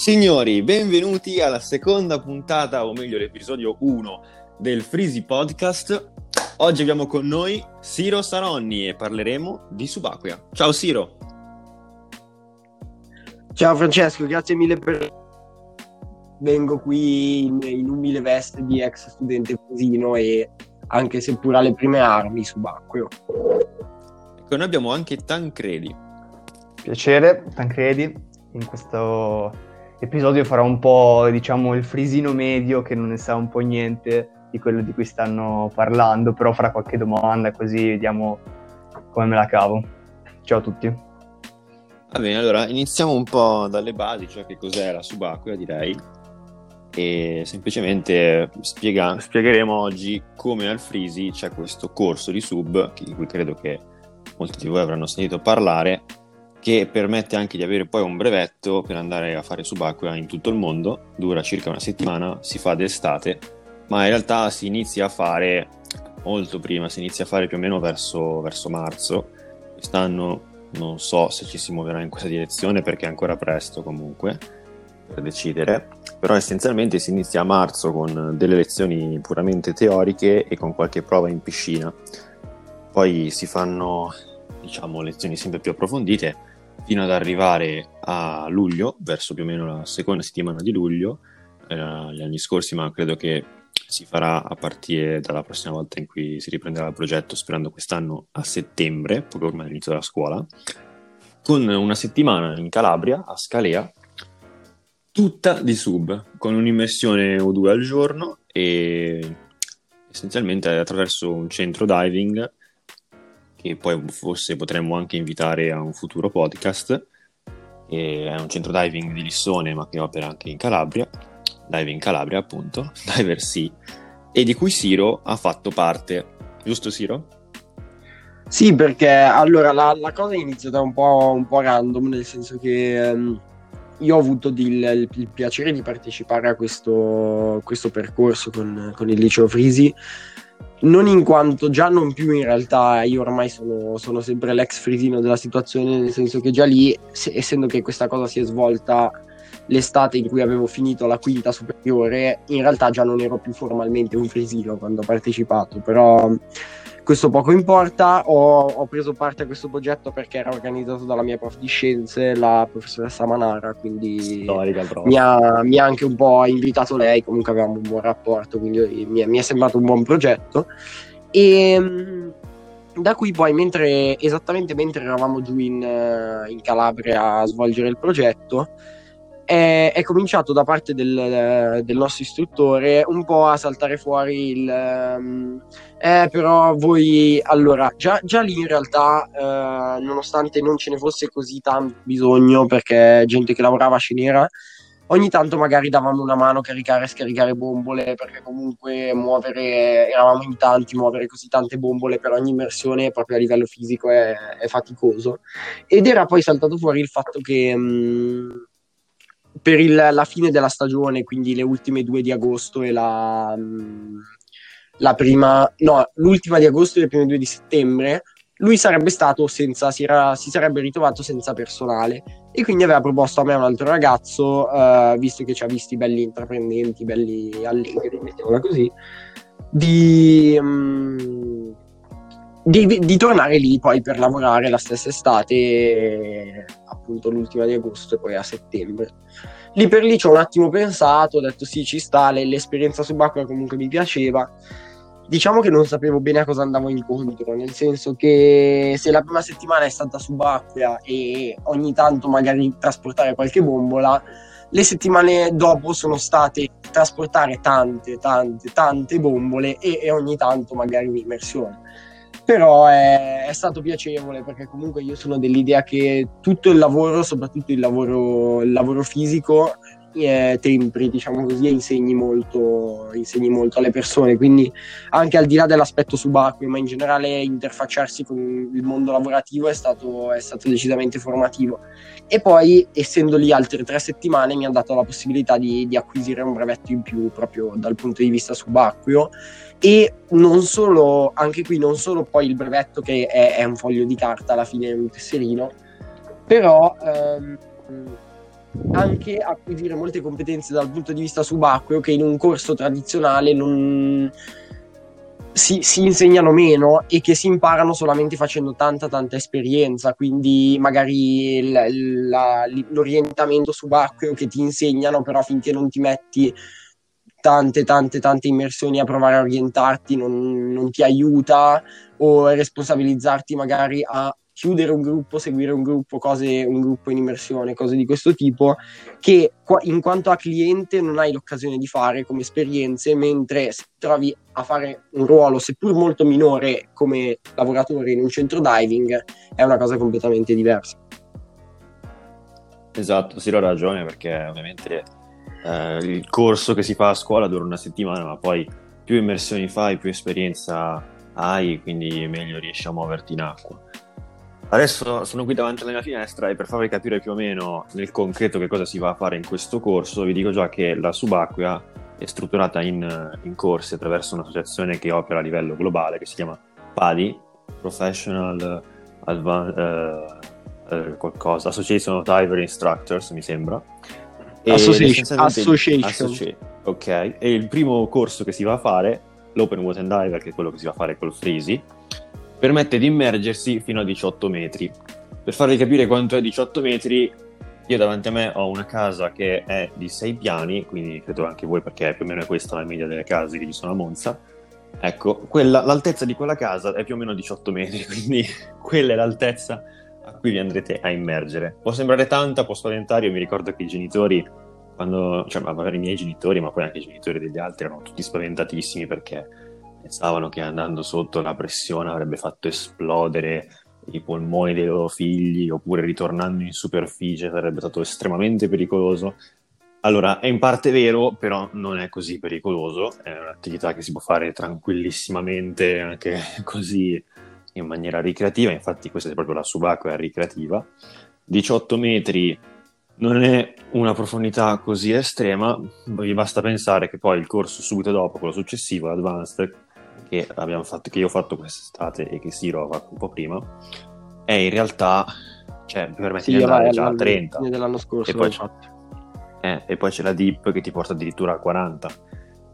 Signori, benvenuti alla seconda puntata, o meglio l'episodio 1 del Freezy Podcast. Oggi abbiamo con noi Siro Saronni e parleremo di Subacquea. Ciao Siro! Ciao Francesco, grazie mille per... Vengo qui in, in umile veste di ex studente cosino e anche seppur alle prime armi subacqueo. Ecco, noi abbiamo anche Tancredi. Piacere, Tancredi. In questo episodio farò un po', diciamo, il frisino medio che non ne sa un po' niente di quello di cui stanno parlando, però farà qualche domanda così vediamo come me la cavo. Ciao a tutti. Va bene, allora iniziamo un po' dalle basi, cioè che cos'è la subacquea direi e semplicemente spiega, spiegheremo oggi come al Frisi c'è questo corso di sub di cui credo che molti di voi avranno sentito parlare che permette anche di avere poi un brevetto per andare a fare subacquea in tutto il mondo, dura circa una settimana, si fa d'estate, ma in realtà si inizia a fare molto prima, si inizia a fare più o meno verso, verso marzo. Quest'anno non so se ci si muoverà in questa direzione perché è ancora presto comunque per decidere, però essenzialmente si inizia a marzo con delle lezioni puramente teoriche e con qualche prova in piscina. Poi si fanno diciamo lezioni sempre più approfondite fino ad arrivare a luglio, verso più o meno la seconda settimana di luglio, era gli anni scorsi, ma credo che si farà a partire dalla prossima volta in cui si riprenderà il progetto, sperando quest'anno a settembre, proprio ormai all'inizio della scuola, con una settimana in Calabria, a Scalea, tutta di sub, con un'immersione o due al giorno e essenzialmente attraverso un centro diving che poi forse potremmo anche invitare a un futuro podcast. È un centro diving di Lissone, ma che opera anche in Calabria, Diving Calabria appunto, Diver Sea, e di cui Siro ha fatto parte. Giusto Siro? Sì, perché allora la, la cosa è iniziata un po', un po', random, nel senso che um, io ho avuto il, il, piacere di partecipare a questo, questo percorso con, con il liceo Frisi non in quanto già non più in realtà io ormai sono, sono sempre l'ex frisino della situazione, nel senso che già lì, se, essendo che questa cosa si è svolta l'estate in cui avevo finito la quinta superiore, in realtà già non ero più formalmente un frisino quando ho partecipato, però questo poco importa, ho, ho, preso parte a questo progetto perché era organizzato dalla mia prof di scienze, la professoressa Manara, quindi mi ha, mi ha, anche un po' invitato lei, comunque avevamo un buon rapporto, quindi mi è, mi è sembrato un buon progetto. E mm, da qui poi, mentre, esattamente mentre eravamo giù in, in Calabria a svolgere il progetto, è, è cominciato da parte del, del, nostro istruttore un po' a saltare fuori il... Um, eh, però voi... Allora, già, già lì in realtà, uh, nonostante non ce ne fosse così tanto bisogno, perché gente che lavorava ce n'era, ogni tanto magari davamo una mano a caricare e scaricare bombole perché comunque muovere eravamo in tanti muovere così tante bombole per ogni immersione proprio a livello fisico è, è faticoso. Ed era poi saltato fuori il fatto che mh, mm, per il, la fine della stagione, quindi le ultime due di agosto e la, mm, la prima, no, l'ultima di agosto e le prime due di settembre, lui sarebbe stato senza, si, era, si sarebbe ritrovato senza personale. E quindi aveva proposto a me un altro ragazzo, uh, visto che ci ha visti belli intraprendenti, belli allegri, mettiamola così, di, um, di, di, tornare lì poi per lavorare la stessa estate, appunto l'ultima di agosto e poi a settembre. Lì per lì ci ho un attimo pensato, ho detto sì, ci sta, l'esperienza subacquea comunque mi piaceva. Diciamo che non sapevo bene a cosa andavo incontro, nel senso che se la prima settimana è stata subacquea e ogni tanto magari trasportare qualche bombola, le settimane dopo sono state trasportare tante, tante, tante bombole e, e ogni tanto magari un'immersione però è, è, stato piacevole perché comunque io sono dell'idea che tutto il lavoro, soprattutto il lavoro, il lavoro fisico, eh, tempri, diciamo così, e insegni molto, insegni molto alle persone. Quindi anche al di là dell'aspetto subacqueo, ma in generale interfacciarsi con il mondo lavorativo è stato, è stato decisamente formativo. E poi, essendo lì altre tre settimane, mi ha dato la possibilità di, di acquisire un brevetto in più proprio dal punto di vista subacqueo e non solo, anche qui non solo poi il brevetto che è, è un foglio di carta alla fine un tesserino, però ehm, anche acquisire molte competenze dal punto di vista subacqueo che in un corso tradizionale non si, si, insegnano meno e che si imparano solamente facendo tanta tanta esperienza. Quindi magari la, la, l'orientamento subacqueo che ti insegnano però finché non ti metti tante tante tante immersioni a provare a orientarti non, non ti aiuta o responsabilizzarti magari a chiudere un gruppo, seguire un gruppo, cose, un gruppo in immersione, cose di questo tipo, che in quanto a cliente non hai l'occasione di fare come esperienze, mentre se trovi a fare un ruolo, seppur molto minore, come lavoratore in un centro diving, è una cosa completamente diversa. Esatto, sì, ho ragione, perché ovviamente eh, il corso che si fa a scuola dura una settimana, ma poi più immersioni fai, più esperienza hai, quindi meglio riesci a muoverti in acqua. Adesso sono qui davanti alla mia finestra e per farvi capire più o meno nel concreto che cosa si va a fare in questo corso, vi dico già che la subacquea è strutturata in, in corsi attraverso un'associazione che opera a livello globale che si chiama PADI, Professional Advan- uh, uh, qualcosa, Association of Diver Instructors, mi sembra. E Association. Association. Associ- ok, e il primo corso che si va a fare, l'Open Water Diver, che è quello che si va a fare col Freezy, permette di immergersi fino a 18 metri. Per farvi capire quanto è 18 metri, io davanti a me ho una casa che è di 6 piani, quindi credo anche voi perché più o meno è questa la media delle case che ci sono a Monza. Ecco, quella, l'altezza di quella casa è più o meno 18 metri, quindi quella è l'altezza a cui vi andrete a immergere. Può sembrare tanta, può spaventare, io mi ricordo che i genitori, quando, cioè magari i miei genitori, ma poi anche i genitori degli altri, erano tutti spaventatissimi perché pensavano che andando sotto la pressione avrebbe fatto esplodere i polmoni dei loro figli oppure ritornando in superficie sarebbe stato estremamente pericoloso. Allora, è in parte vero, però non è così pericoloso, è un'attività che si può fare tranquillissimamente, anche così in maniera ricreativa, infatti questa è proprio la subacquea ricreativa. 18 metri non è una profondità così estrema, vi basta pensare che poi il corso subito dopo, quello successivo, l'Advanced, che, fatto, che io ho fatto quest'estate e che Siro ha fatto un po' prima, è in realtà, cioè, mi permette sì, di andare già a 30. dell'anno scorso, e poi, eh, e poi c'è la Deep che ti porta addirittura a 40.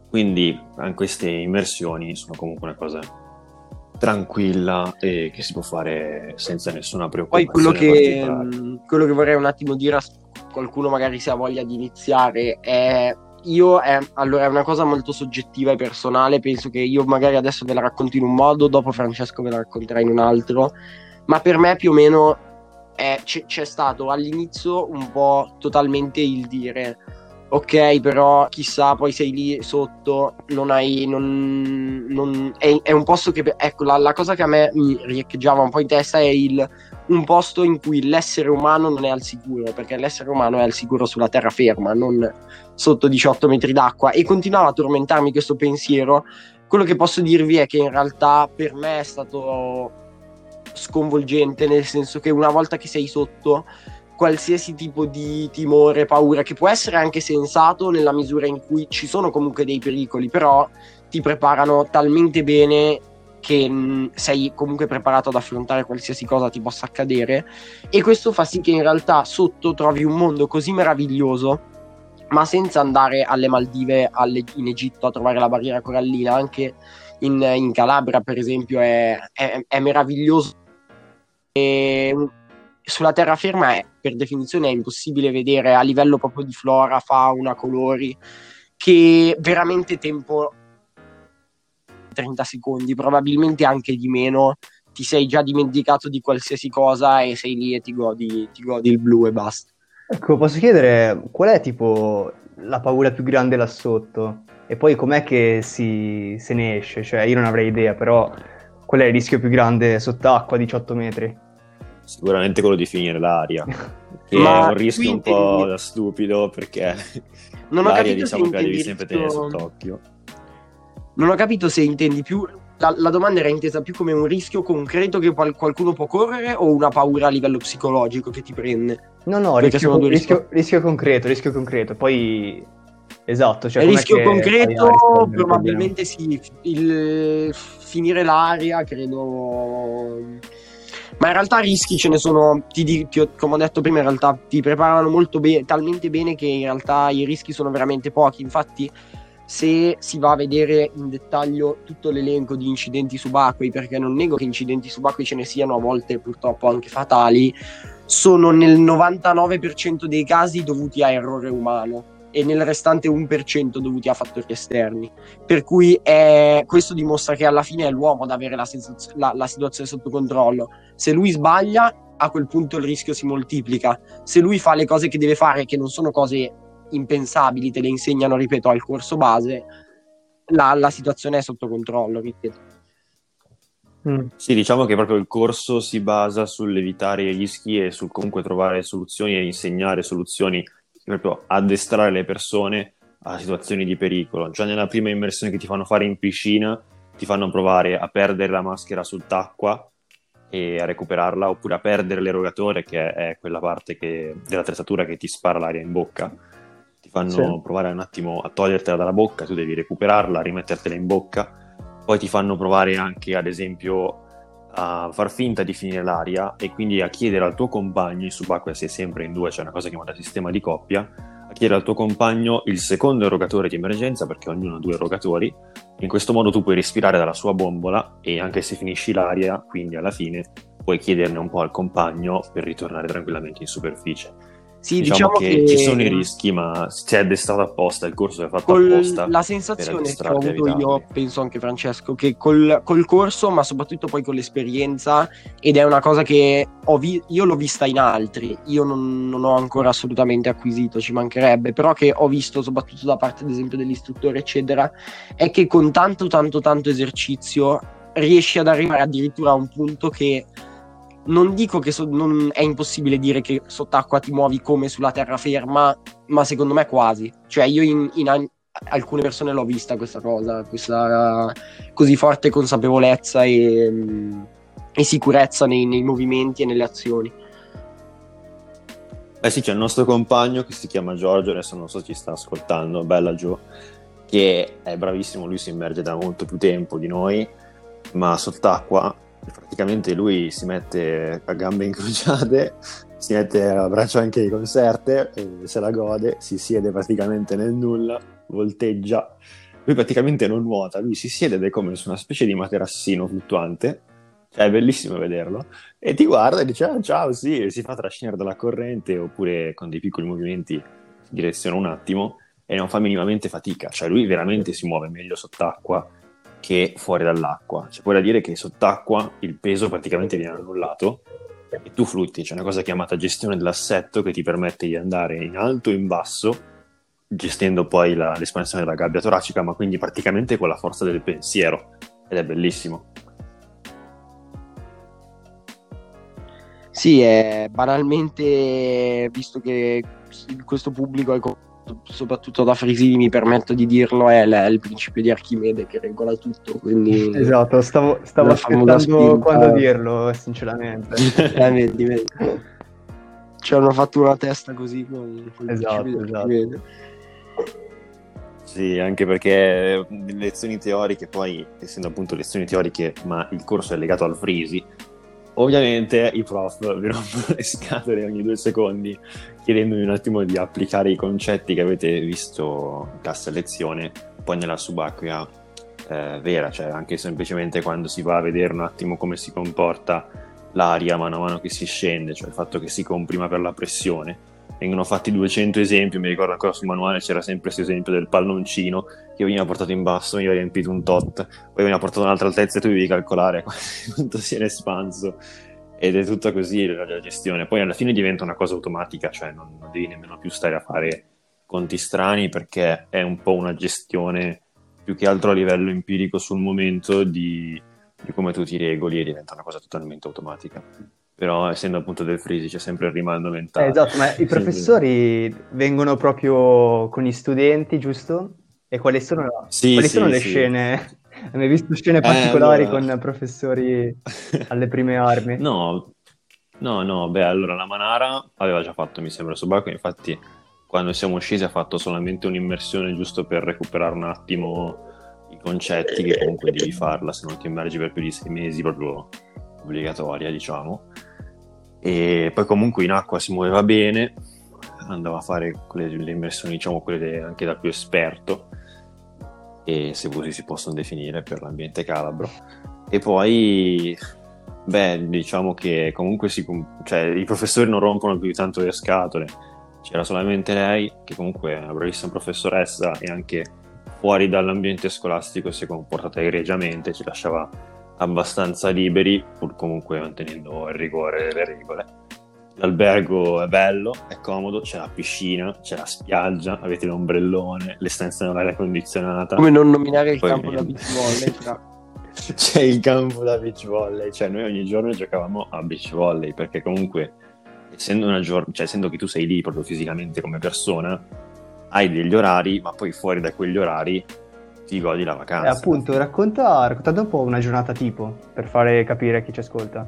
Quindi anche queste immersioni sono comunque una cosa tranquilla e che si può fare senza nessuna preoccupazione. Poi quello che, quello che vorrei un attimo dire a qualcuno magari se ha voglia di iniziare è io è, allora, è una cosa molto soggettiva e personale. Penso che io magari adesso ve la racconto in un modo, dopo Francesco ve la racconterà in un altro. Ma per me più o meno è, c'è, c'è stato all'inizio un po' totalmente il dire ok, però chissà, poi sei lì sotto, non hai. Non, non, è, è, un posto che. Ecco, la, la, cosa che a me mi riecheggiava un po' in testa è il, un posto in cui l'essere umano non è al sicuro, perché l'essere umano è al sicuro sulla terraferma, non sotto 18 metri d'acqua. E continuava a tormentarmi questo pensiero. Quello che posso dirvi è che in realtà per me è stato sconvolgente, nel senso che una volta che sei sotto qualsiasi tipo di timore, paura, che può essere anche sensato nella misura in cui ci sono comunque dei pericoli, però ti preparano talmente bene che mm, sei comunque preparato ad affrontare qualsiasi cosa ti possa accadere e questo fa sì che in realtà sotto trovi un mondo così meraviglioso ma senza andare alle Maldive, alle, in Egitto a trovare la barriera corallina, anche in, in Calabria per esempio è, è, è meraviglioso. E sulla terraferma è, per definizione è impossibile vedere a livello proprio di flora, fauna, colori, che veramente tempo 30 secondi, probabilmente anche di meno, ti sei già dimenticato di qualsiasi cosa e sei lì e ti godi, ti godi il blu e basta. Ecco, posso chiedere qual è tipo la paura più grande là sotto? E poi com'è che si, se ne esce? Cioè, io non avrei idea, però qual è il rischio più grande sott'acqua a 18 metri? Sicuramente quello di finire l'aria, che Ma è un rischio un po' da stupido perché non ho l'aria diciamo che la devi sempre tenere sott'occhio. Non ho capito se intendi più la, la, domanda era intesa più come un rischio concreto che qual- qualcuno può correre o una paura a livello psicologico che ti prende? No, no, rischio, rischio, rischio, concreto, rischio concreto. Poi, esatto. Cioè, rischio concreto, probabilmente sì. Il, finire l'aria, credo Ma in realtà rischi ce ne sono, ti, ti, come ho detto prima, in realtà ti preparano molto bene, talmente bene che in realtà i rischi sono veramente pochi. Infatti, se si va a vedere in dettaglio tutto l'elenco di incidenti subacquei, perché non nego che incidenti subacquei ce ne siano a volte purtroppo anche fatali, sono nel 99% dei casi dovuti a errore umano e nel restante 1% dovuti a fattori esterni. Per cui è, questo dimostra che alla fine è l'uomo ad avere la, sensaz- la, la situazione sotto controllo. Se lui sbaglia, a quel punto il rischio si moltiplica. Se lui fa le cose che deve fare, che non sono cose impensabili, te le insegnano, ripeto, al corso base, la, la situazione è sotto controllo, ripeto. Mm. Sì, diciamo che proprio il corso si basa sull'evitare i rischi e sul comunque trovare soluzioni e insegnare soluzioni proprio addestrare le persone a situazioni di pericolo. Già nella prima immersione che ti fanno fare in piscina, ti fanno provare a perdere la maschera sott'acqua e a recuperarla, oppure a perdere l'erogatore, che è quella parte che, dell'attrezzatura che ti spara l'aria in bocca. Ti fanno sì. provare un attimo a togliertela dalla bocca, tu devi recuperarla, rimettertela in bocca. Poi ti fanno provare anche, ad esempio, a far finta di finire l'aria e quindi a chiedere al tuo compagno, in subacquea si è sempre in due, c'è cioè una cosa chiamata sistema di coppia, a chiedere al tuo compagno il secondo erogatore di emergenza, perché ognuno ha due erogatori, in questo modo tu puoi respirare dalla sua bombola e anche se finisci l'aria, quindi alla fine puoi chiederne un po' al compagno per ritornare tranquillamente in superficie. Sì, diciamo, diciamo che, che, ci sono i rischi, ma si è addestrato apposta, il corso è fatto col, apposta. La sensazione che ho avuto io, penso anche Francesco, che col, col, corso, ma soprattutto poi con l'esperienza, ed è una cosa che vi- io l'ho vista in altri, io non, non, ho ancora assolutamente acquisito, ci mancherebbe, però che ho visto soprattutto da parte ad esempio dell'istruttore, eccetera, è che con tanto, tanto, tanto esercizio riesci ad arrivare addirittura a un punto che non dico che so, non è impossibile dire che sott'acqua ti muovi come sulla terraferma, ma secondo me quasi. Cioè, io in, in alcune persone l'ho vista questa cosa, questa così forte consapevolezza e, e sicurezza nei, nei, movimenti e nelle azioni. Eh sì, c'è il nostro compagno che si chiama Giorgio, adesso non so se ci sta ascoltando, bella Gio, che è bravissimo, lui si immerge da molto più tempo di noi, ma sott'acqua praticamente lui si mette a gambe incrociate, si mette a braccio anche di conserte, se la gode, si siede praticamente nel nulla, volteggia. Lui praticamente non nuota, lui si siede ed è come su una specie di materassino fluttuante. Cioè, è bellissimo vederlo. E ti guarda e dice: ah, Ciao, sì, e si fa trascinare dalla corrente oppure con dei piccoli movimenti direziona un attimo e non fa minimamente fatica. Cioè, lui veramente si muove meglio sott'acqua che fuori dall'acqua. C'è poi da dire che sott'acqua il peso praticamente viene annullato e tu flutti. C'è una cosa chiamata gestione dell'assetto che ti permette di andare in alto e in basso, gestendo poi la, l'espansione della gabbia toracica, ma quindi praticamente con la forza del pensiero. Ed è bellissimo. Sì, è banalmente, visto che questo pubblico è soprattutto da Frisini mi permetto di dirlo, è, è, il principio di Archimede che regola tutto. Quindi esatto, stavo, stavo aspettando quando dirlo, sinceramente. eh, vedi, vedi. Ci hanno fatto una testa così con, con esatto, il esatto. Sì, anche perché le lezioni teoriche, poi essendo appunto lezioni teoriche, ma il corso è legato al Frisi, Ovviamente i prof vi rompono le scatole ogni due secondi chiedendomi un attimo di applicare i concetti che avete visto in classe lezione poi nella subacquea eh, vera, cioè anche semplicemente quando si va a vedere un attimo come si comporta l'aria mano a mano che si scende, cioè il fatto che si comprima per la pressione vengono fatti 200 esempi, mi ricordo ancora sul manuale c'era sempre questo esempio del palloncino che veniva portato in basso, veniva riempito un tot, poi veniva portato a un'altra altezza e tu devi calcolare quanto si era espanso ed è tutta così la gestione. Poi alla fine diventa una cosa automatica, cioè non, non devi nemmeno più stare a fare conti strani perché è un po' una gestione più che altro a livello empirico sul momento di, di come tu ti regoli e diventa una cosa totalmente automatica però essendo appunto del Frisi c'è sempre il rimando mentale. Eh, esatto, ma i professori vengono proprio con gli studenti, giusto? E quali sono, sì, quali sì, sono le sì. scene? Hai visto scene particolari eh, allora... con professori alle prime armi? No, no, no, beh, allora la Manara aveva già fatto, mi sembra, Subacquea, infatti quando siamo scesi ha fatto solamente un'immersione giusto per recuperare un attimo i concetti che comunque devi farla, se non ti immergi per più di sei mesi proprio obbligatoria, diciamo. E poi comunque in acqua si muoveva bene, andava a fare quelle, le immersioni, diciamo, quelle anche da più esperto, e se così si possono definire per l'ambiente calabro. E poi, beh, diciamo che comunque si, cioè, i professori non rompono più tanto le scatole. C'era solamente lei, che comunque è una bravissima professoressa e anche fuori dall'ambiente scolastico si è comportata egregiamente, ci lasciava abbastanza liberi, pur comunque mantenendo il rigore delle regole. L'albergo è bello, è comodo, c'è la piscina, c'è la spiaggia, avete l'ombrellone, le stanze nell'aria condizionata. Come non nominare il Poi campo da beach volley? Tra... c'è il campo da beach volley, cioè noi ogni giorno giocavamo a beach volley perché comunque essendo, una gior- cioè, essendo che tu sei lì proprio fisicamente come persona, hai degli orari, ma poi fuori da quegli orari ti godi la vacanza. E appunto, racconta, raccontate un po' una giornata tipo per fare capire a chi ci ascolta.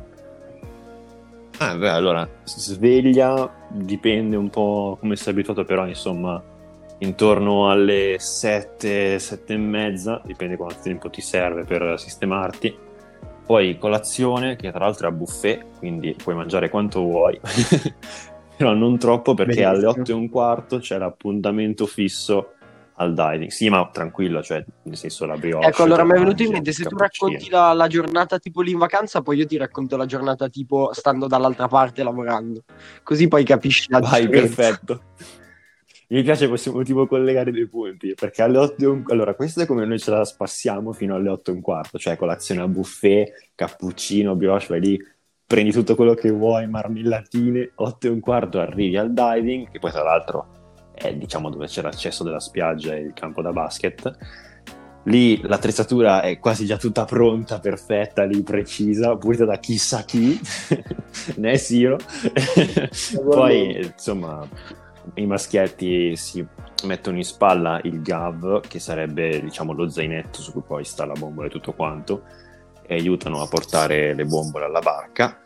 Ah, beh, allora, sveglia dipende un po' come sei abituato, però insomma, intorno alle 7, 7 e mezza, dipende quanto tempo ti serve per sistemarti. Poi colazione, che tra l'altro è a buffet, quindi puoi mangiare quanto vuoi, però non troppo perché Benissimo. alle 8 e un quarto c'è l'appuntamento fisso al diving. Sì, ma tranquillo, cioè, nel senso la brioche. Ecco, allora mi è venuto in mente, se tu racconti la, la, giornata tipo lì in vacanza, poi io ti racconto la giornata tipo stando dall'altra parte lavorando. Così poi capisci la Vai, differenza. perfetto. Mi piace, possiamo tipo collegare dei punti, perché alle 8 e un... Allora, questo è come noi ce la spassiamo fino alle 8 e un quarto, cioè colazione a buffet, cappuccino, brioche, vai lì, prendi tutto quello che vuoi, marmellatine, 8 e un quarto arrivi al diving, che poi tra l'altro è diciamo dove c'è l'accesso della spiaggia e il campo da basket. Lì l'attrezzatura è quasi già tutta pronta, perfetta, lì precisa, pulita da chissà chi, né Siro. Poi, insomma, i maschietti si mettono in spalla il gav, che sarebbe, diciamo, lo zainetto su cui poi sta la bombola e tutto quanto, e aiutano a portare le bombole alla barca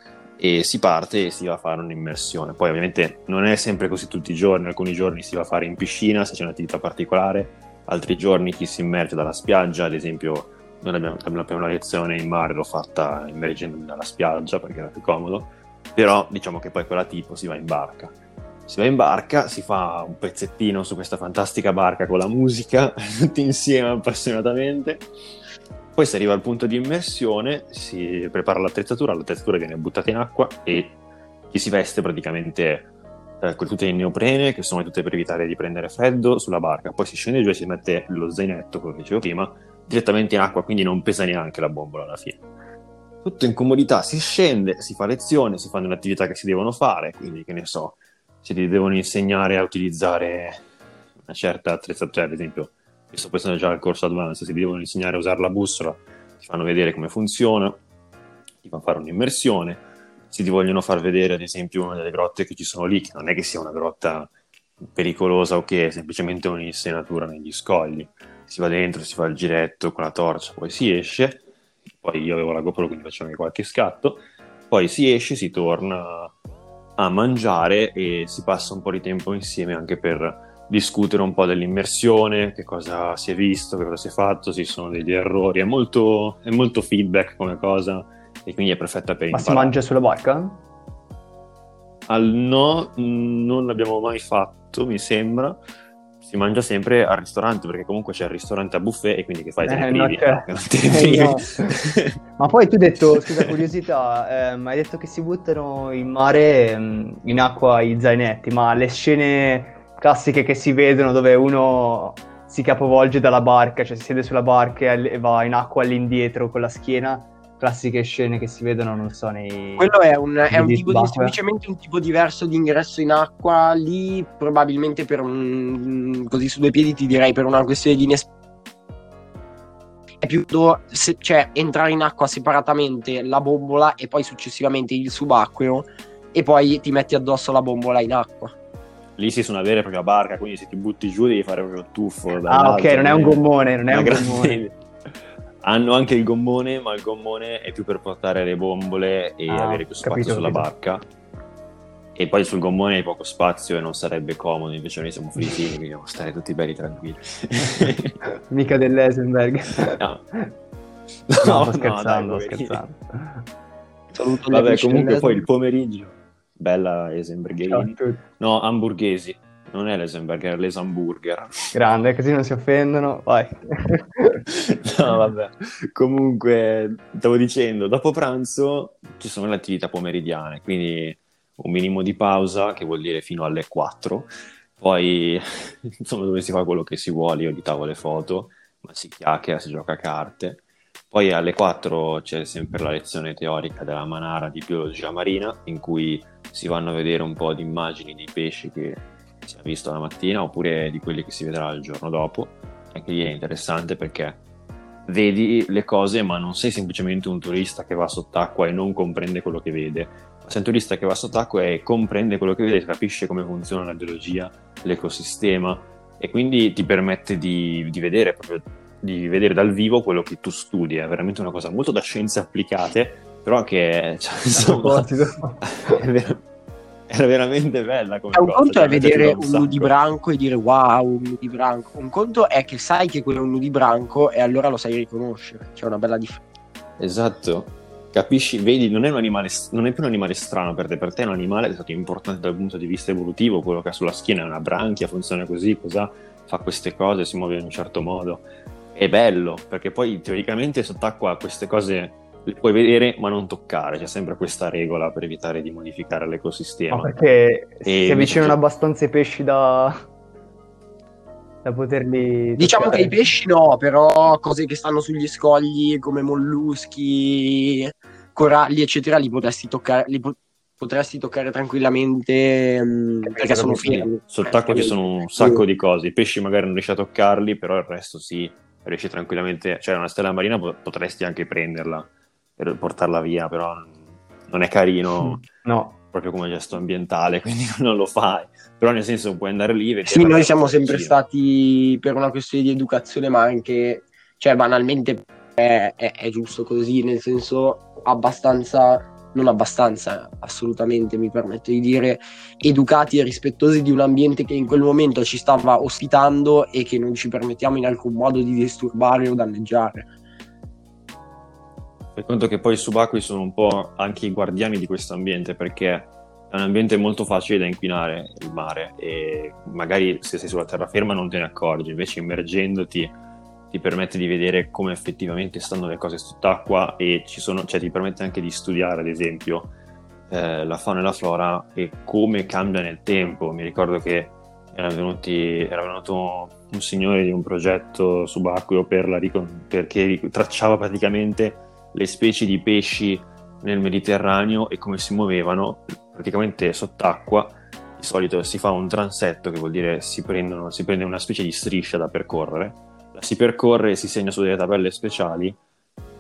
e si parte e si va a fare un'immersione. Poi ovviamente non è sempre così tutti i giorni, alcuni giorni si va a fare in piscina se c'è un'attività particolare, altri giorni chi si immerge dalla spiaggia, ad esempio noi abbiamo, la prima lezione in mare l'ho fatta immergendomi dalla spiaggia perché era più comodo, però diciamo che poi quella tipo si va in barca. Si va in barca, si fa un pezzettino su questa fantastica barca con la musica, tutti insieme appassionatamente poi si arriva al punto di immersione, si prepara l'attrezzatura, l'attrezzatura viene buttata in acqua e chi si veste praticamente eh, con tutte le neoprene, che sono tutte per evitare di prendere freddo, sulla barca. Poi si scende giù e si mette lo zainetto, come dicevo prima, direttamente in acqua, quindi non pesa neanche la bombola alla fine. Tutto in comodità, si scende, si fa lezione, si fanno le attività che si devono fare, quindi che ne so, si devono insegnare a utilizzare una certa attrezzatura, cioè, ad esempio io sto pensando già al corso advanced, si devono insegnare a usare la bussola, ti fanno vedere come funziona, ti fanno fare un'immersione, si ti vogliono far vedere ad esempio una delle grotte che ci sono lì, che non è che sia una grotta pericolosa o che è semplicemente un'insenatura negli scogli. Si va dentro, si fa il giretto con la torcia, poi si esce, poi io avevo la GoPro quindi faccio anche qualche scatto, poi si esce, si torna a mangiare e si passa un po' di tempo insieme anche per discutere un po' dell'immersione, che cosa si è visto, che cosa si è fatto, se ci sono degli errori. È molto, è molto feedback come cosa e quindi è perfetta per Ma imparare. Ma si mangia sulla barca? Al no, non l'abbiamo mai fatto, mi sembra. Si mangia sempre al ristorante perché comunque c'è il ristorante a buffet e quindi che fai? Te eh, no, eh, no. Ma poi tu hai detto, scusa curiosità, ehm, hai detto che si buttano in mare, ehm, in acqua i zainetti, ma le scene classiche che si vedono dove uno si capovolge dalla barca, cioè si siede sulla barca e va in acqua all'indietro con la schiena. Classiche scene che si vedono, non so, nei. Quello è un, è un tipo di, semplicemente un tipo diverso di ingresso in acqua. Lì, probabilmente per un. così su due piedi ti direi per una questione di inesperienza è più se, cioè entrare in acqua separatamente la bombola e poi successivamente il subacqueo e poi ti metti addosso la bombola in acqua lì si su una vera e propria barca, quindi se ti butti giù devi fare proprio il tuffo. Ah, ok, non è un gommone, non è un gommone. Hanno anche il gommone, ma il gommone è più per portare le bombole e ah, avere più spazio capito, sulla capito. barca. E poi sul gommone hai poco spazio e non sarebbe comodo, invece noi siamo fritti, quindi dobbiamo stare tutti belli tranquilli. Mica dell'Esenberg. No. No, no, scherzando, no, dai, scherzando. Saluto Vabbè, comunque poi il pomeriggio bella Esenbergherini. No, hamburghesi. Non è l'Esenberger, è l'Esamburger. Grande, così non si offendono. Vai. no, vabbè. Comunque, stavo dicendo, dopo pranzo ci sono le attività pomeridiane, quindi un minimo di pausa, che vuol dire fino alle 4. Poi, insomma, dove si fa quello che si vuole, io editavo le foto, ma si chiacchiera, si gioca a carte. Poi alle 4 c'è sempre la lezione teorica della Manara di biologia marina, in cui si vanno a vedere un po' di immagini di pesci che si è visto la mattina oppure di quelli che si vedrà il giorno dopo. Anche lì è interessante perché vedi le cose ma non sei semplicemente un turista che va sott'acqua e non comprende quello che vede, sei un turista che va sott'acqua e comprende quello che vede, capisce come funziona la biologia, l'ecosistema e quindi ti permette di, di vedere proprio di vedere dal vivo quello che tu studi, è veramente una cosa molto da scienze applicate, però che cioè, insomma, è, ver- era veramente bella come un cosa, conto cioè, è vedere un un nudibranco e dire wow, un nudibranco. Un conto è che sai che quello è un nudibranco e allora lo sai riconoscere. C'è una bella differenza. Esatto. Capisci, vedi, non è, un animale, non è più un animale strano per te, per te è un animale che è stato importante dal punto di vista evolutivo, quello che ha sulla schiena è una branchia, funziona così, cosa fa queste cose, si muove in un certo modo. È bello, perché poi teoricamente sott'acqua queste cose le puoi vedere ma non toccare, c'è sempre questa regola per evitare di modificare l'ecosistema. No, perché E si avvicinano invece- abbastanza i pesci da, da poterli. Diciamo toccare. che i pesci no, però cose che stanno sugli scogli come molluschi, coralli, eccetera, li potresti toccare, li po- potresti toccare tranquillamente mm, perché sono Sì, fermi. Sott'acqua ci sono un sacco di cose, i pesci magari non riesci a toccarli, però il resto sì, riesci tranquillamente, cioè una stella marina po- potresti anche prenderla per portarla via, però non è carino No, proprio come gesto ambientale, quindi non lo fai. Però nel senso puoi andare lì e vedere. Sì, noi siamo sempre stati per una questione di educazione, ma anche, cioè, banalmente è, è- è giusto così, nel senso abbastanza, non abbastanza, assolutamente mi permetto di dire, educati e rispettosi di un ambiente che in quel momento ci stava ospitando e che non ci permettiamo in alcun modo di disturbare o danneggiare. Fai conto che poi i subacquei sono un po' anche i guardiani di questo ambiente perché è un ambiente molto facile da inquinare il mare e magari se sei sulla terraferma non te ne accorgi, invece immergendoti ti permette di vedere come effettivamente stanno le cose sott'acqua e sono, cioè ti permette anche di studiare ad esempio eh, la fauna e la flora e come cambia nel tempo. Mi ricordo che erano venuti, era venuto un signore di un progetto subacqueo per ricon- perché tracciava praticamente le specie di pesci nel Mediterraneo e come si muovevano praticamente sott'acqua. Di solito si fa un transetto, che vuol dire si, prendono, si prende una specie di striscia da percorrere, la si percorre e si segna su delle tabelle speciali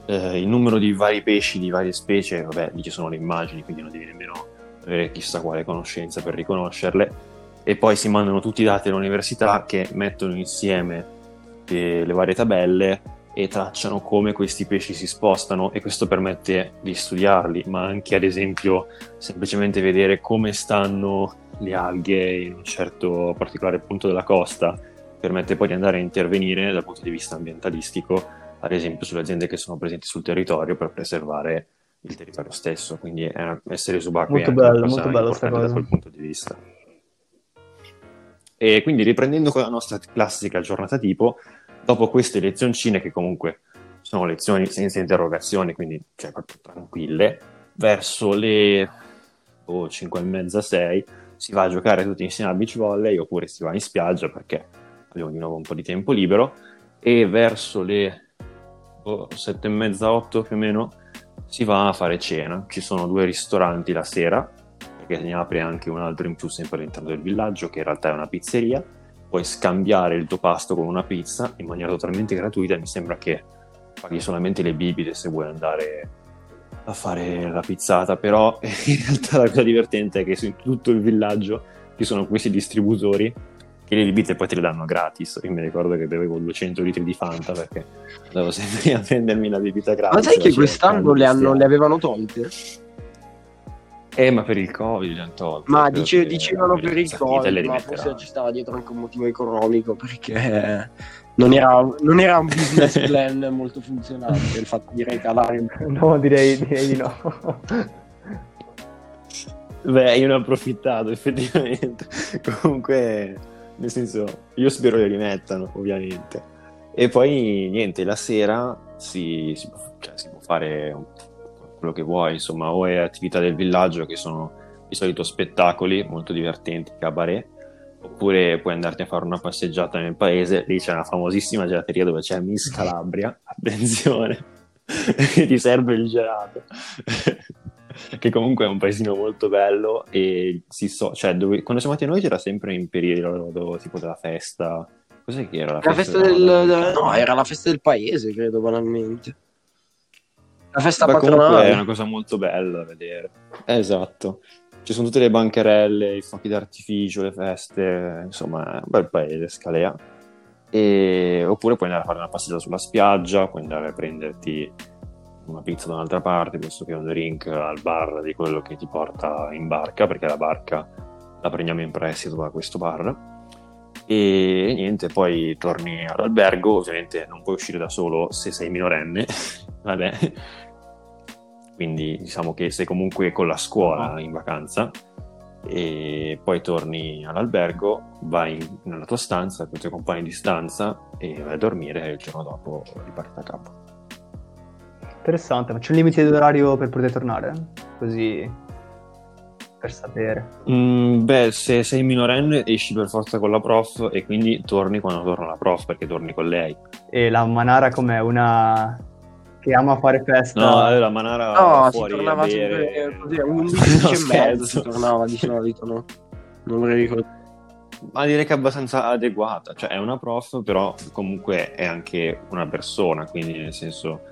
eh, il numero di vari pesci di varie specie. Vabbè, lì ci sono le immagini, quindi non devi nemmeno avere chissà quale conoscenza per riconoscerle. E poi si mandano tutti i dati all'università che mettono insieme eh, le varie tabelle e tracciano come questi pesci si spostano e questo permette di studiarli, ma anche ad esempio semplicemente vedere come stanno le alghe in un certo particolare punto della costa, permette poi di andare a intervenire dal punto di vista ambientalistico, ad esempio sulle aziende che sono presenti sul territorio per preservare il territorio stesso, quindi è una- essere subacquei Molto è bello, molto bella sta importante da quel punto di vista. E quindi riprendendo con la nostra classica giornata tipo, dopo queste lezioncine che comunque sono lezioni senza interrogazioni, quindi cioè, proprio tranquille, verso le oh, 5 e mezza, 6 si va a giocare tutti insieme a beach volley oppure si va in spiaggia perché abbiamo di nuovo un po' di tempo libero e verso le oh, 7 e mezza, 8 più o meno si va a fare cena. Ci sono due ristoranti la sera perché ne apre anche un altro in più sempre all'interno del villaggio che in realtà è una pizzeria puoi scambiare il tuo pasto con una pizza in maniera totalmente gratuita. Mi sembra che paghi solamente le bibite se vuoi andare a fare la pizzata, però in realtà la cosa divertente è che su tutto il villaggio ci sono questi distributori che le bibite poi te le danno gratis. Io mi ricordo che bevevo 200 litri di Fanta perché andavo sempre a prendermi la bibita gratis. Ma sai che quest'anno le, hanno- le avevano tolte? Eh, ma per il Covid li hanno tolti. Ma credo dice- che dicevano per il Zapite le Covid, ma forse ci stava dietro anche un motivo economico perché non era, non era un business plan molto funzionante il fatto di regalare no, direi, direi di no. Beh, io ne ho approfittato effettivamente. Comunque, nel senso, io spero li rimettano, ovviamente. E poi niente, la sera si, si, cioè, si può fare quello che vuoi, insomma, o è attività del villaggio che sono di solito spettacoli molto divertenti, cabaret, oppure puoi andarti a fare una passeggiata nel paese, lì c'è una famosissima gelateria dove c'è Miss Calabria, attenzione, ti serve il gelato. che comunque è un paesino molto bello e si so, cioè dove, quando siamo andati noi c'era sempre in periodo tipo della festa. Cos'è che era la, la festa, festa del, del... No, era la festa del paese, credo, banalmente. La festa Beh, patronale. È una cosa molto bella da vedere. Esatto. Ci sono tutte le bancherelle, i fuochi d'artificio, le feste, insomma, è un bel paese, Scalea. E... Oppure puoi andare a fare una passeggiata sulla spiaggia, puoi andare a prenderti una pizza da un'altra parte piuttosto che un drink al bar di quello che ti porta in barca, perché la barca la prendiamo in prestito da questo bar. E niente, poi torni all'albergo, ovviamente non puoi uscire da solo se sei minorenne, vabbè. Quindi diciamo che sei comunque con la scuola in vacanza e poi torni all'albergo, vai nella tua stanza con i tuoi compagni di stanza e vai a dormire e il giorno dopo riparti da capo. Interessante, ma c'è un limite d'orario per poter tornare? Così per sapere. Mm, beh, se sei minorenne esci per forza con la prof e quindi torni quando torna la prof perché torni con lei. E la Manara com'è? Una che ama fare festa? No, la Manara no, fuori si tornava sempre così, 11 no, e mezzo si tornava di solito, no? Non vorrei ricordare ma direi che è abbastanza adeguata, cioè è una prof, però comunque è anche una persona, quindi nel senso